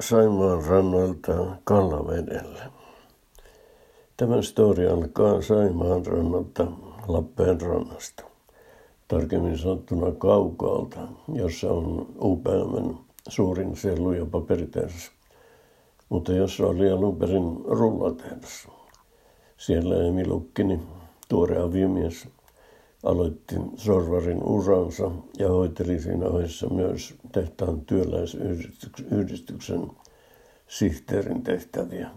Saimaan rannoilta Kallavedelle. Tämä story alkaa Saimaan rannalta Lappeen rannasta. Tarkemmin sanottuna kaukaalta, jossa on UPMn suurin sellu- ja paperitehdas, mutta jossa oli alun perin rullatehdas. Siellä Emi Lukkini, tuore aviomies, aloitti sorvarin uransa ja hoiteli siinä ohessa myös tehtaan työläisyhdistyksen sihteerin tehtäviä.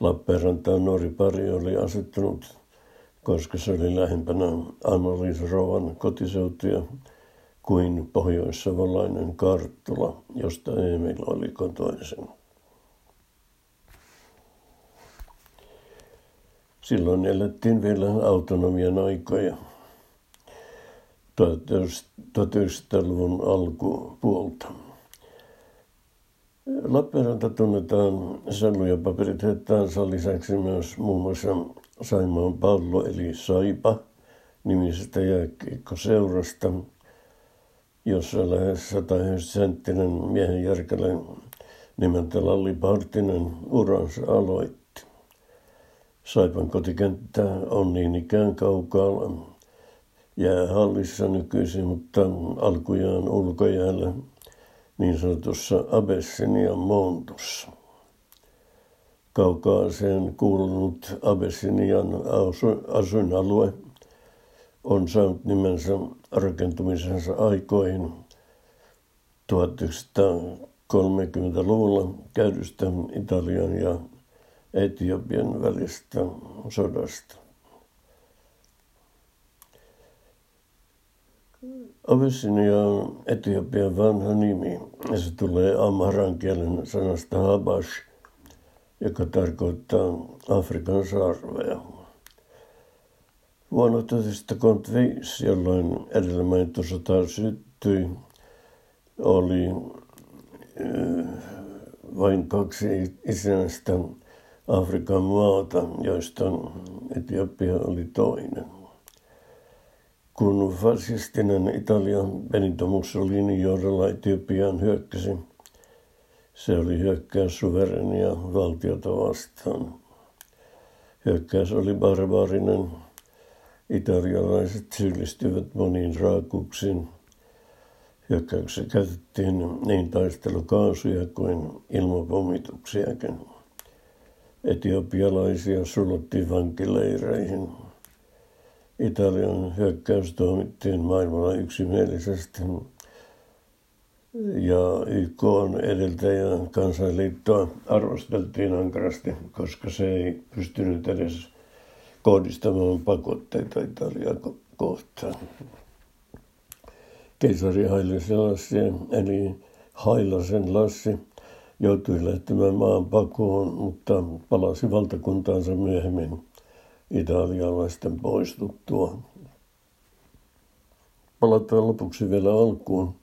Lappeenrantaan nuori pari oli asettunut, koska se oli lähempänä Anna-Liisa Rovan kotiseutuja kuin pohjoissavolainen Karttula, josta Emil oli kotoisin. Silloin elettiin vielä autonomian aikoja. 1900-luvun alkupuolta. Lappeenranta tunnetaan sellu- ja paperitehtaansa lisäksi myös muun muassa Saimaan pallo eli Saipa nimisestä jääkiekkoseurasta, jossa lähes 190 senttinen miehen järkälä nimeltä Lalli Partinen uransa aloitti. Saipan kotikenttä on niin ikään jäähallissa nykyisin, mutta alkujaan ulkojäällä niin sanotussa Abessinian montussa. Kaukaaseen kuulunut Abessinian asuinalue on saanut nimensä rakentumisensa aikoihin 1930-luvulla käydystä Italian ja Etiopian välistä sodasta. Abyssinia on Etiopian vanha nimi ja se tulee amharan kielen sanasta habash, joka tarkoittaa Afrikan sarvea. Vuonna 1935, jolloin edellä mainittu sota syttyi, oli vain kaksi itsenäistä Afrikan maata, joista Etiopia oli toinen. Kun fasistinen Italian Benito Mussolini johdolla Etiopiaan hyökkäsi, se oli hyökkäys suverenia valtiota vastaan. Hyökkäys oli barbaarinen. Italialaiset syyllistyivät moniin raakuuksiin. Hyökkäyksessä käytettiin niin taistelukaasuja kuin ilmapommituksiakin. Etiopialaisia sulottiin vankileireihin. Italian hyökkäys tuomittiin maailmalla yksimielisesti ja YK on edeltäjä kansanliittoa arvosteltiin ankarasti, koska se ei pystynyt edes kohdistamaan pakotteita Italiaa kohtaan. Keisari Haile Selassie, eli Hailasen Lassi, joutui lähtemään maan pakoon, mutta palasi valtakuntaansa myöhemmin italialaisten poistuttua. Palataan lopuksi vielä alkuun.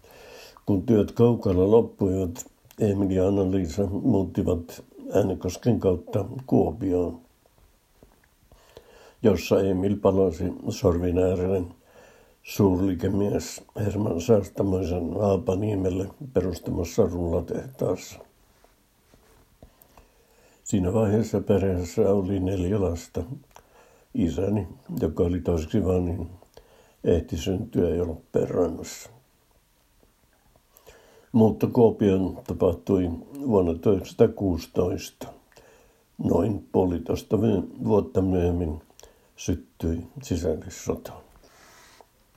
Kun työt kaukalla loppuivat, Emil ja Anna-Liisa muuttivat Äänekosken kautta Kuopioon, jossa Emil palasi sorvin äärelle suurliikemies Herman Saastamoisen Haapaniemelle perustamassa rullatehtaassa. Siinä vaiheessa perheessä oli neljä lasta. Isäni, joka oli toiseksi vanhin, ehti syntyä jo Lappeenrannassa. Muutto Kuopion tapahtui vuonna 1916. Noin puolitoista vuotta myöhemmin syttyi sisällissota.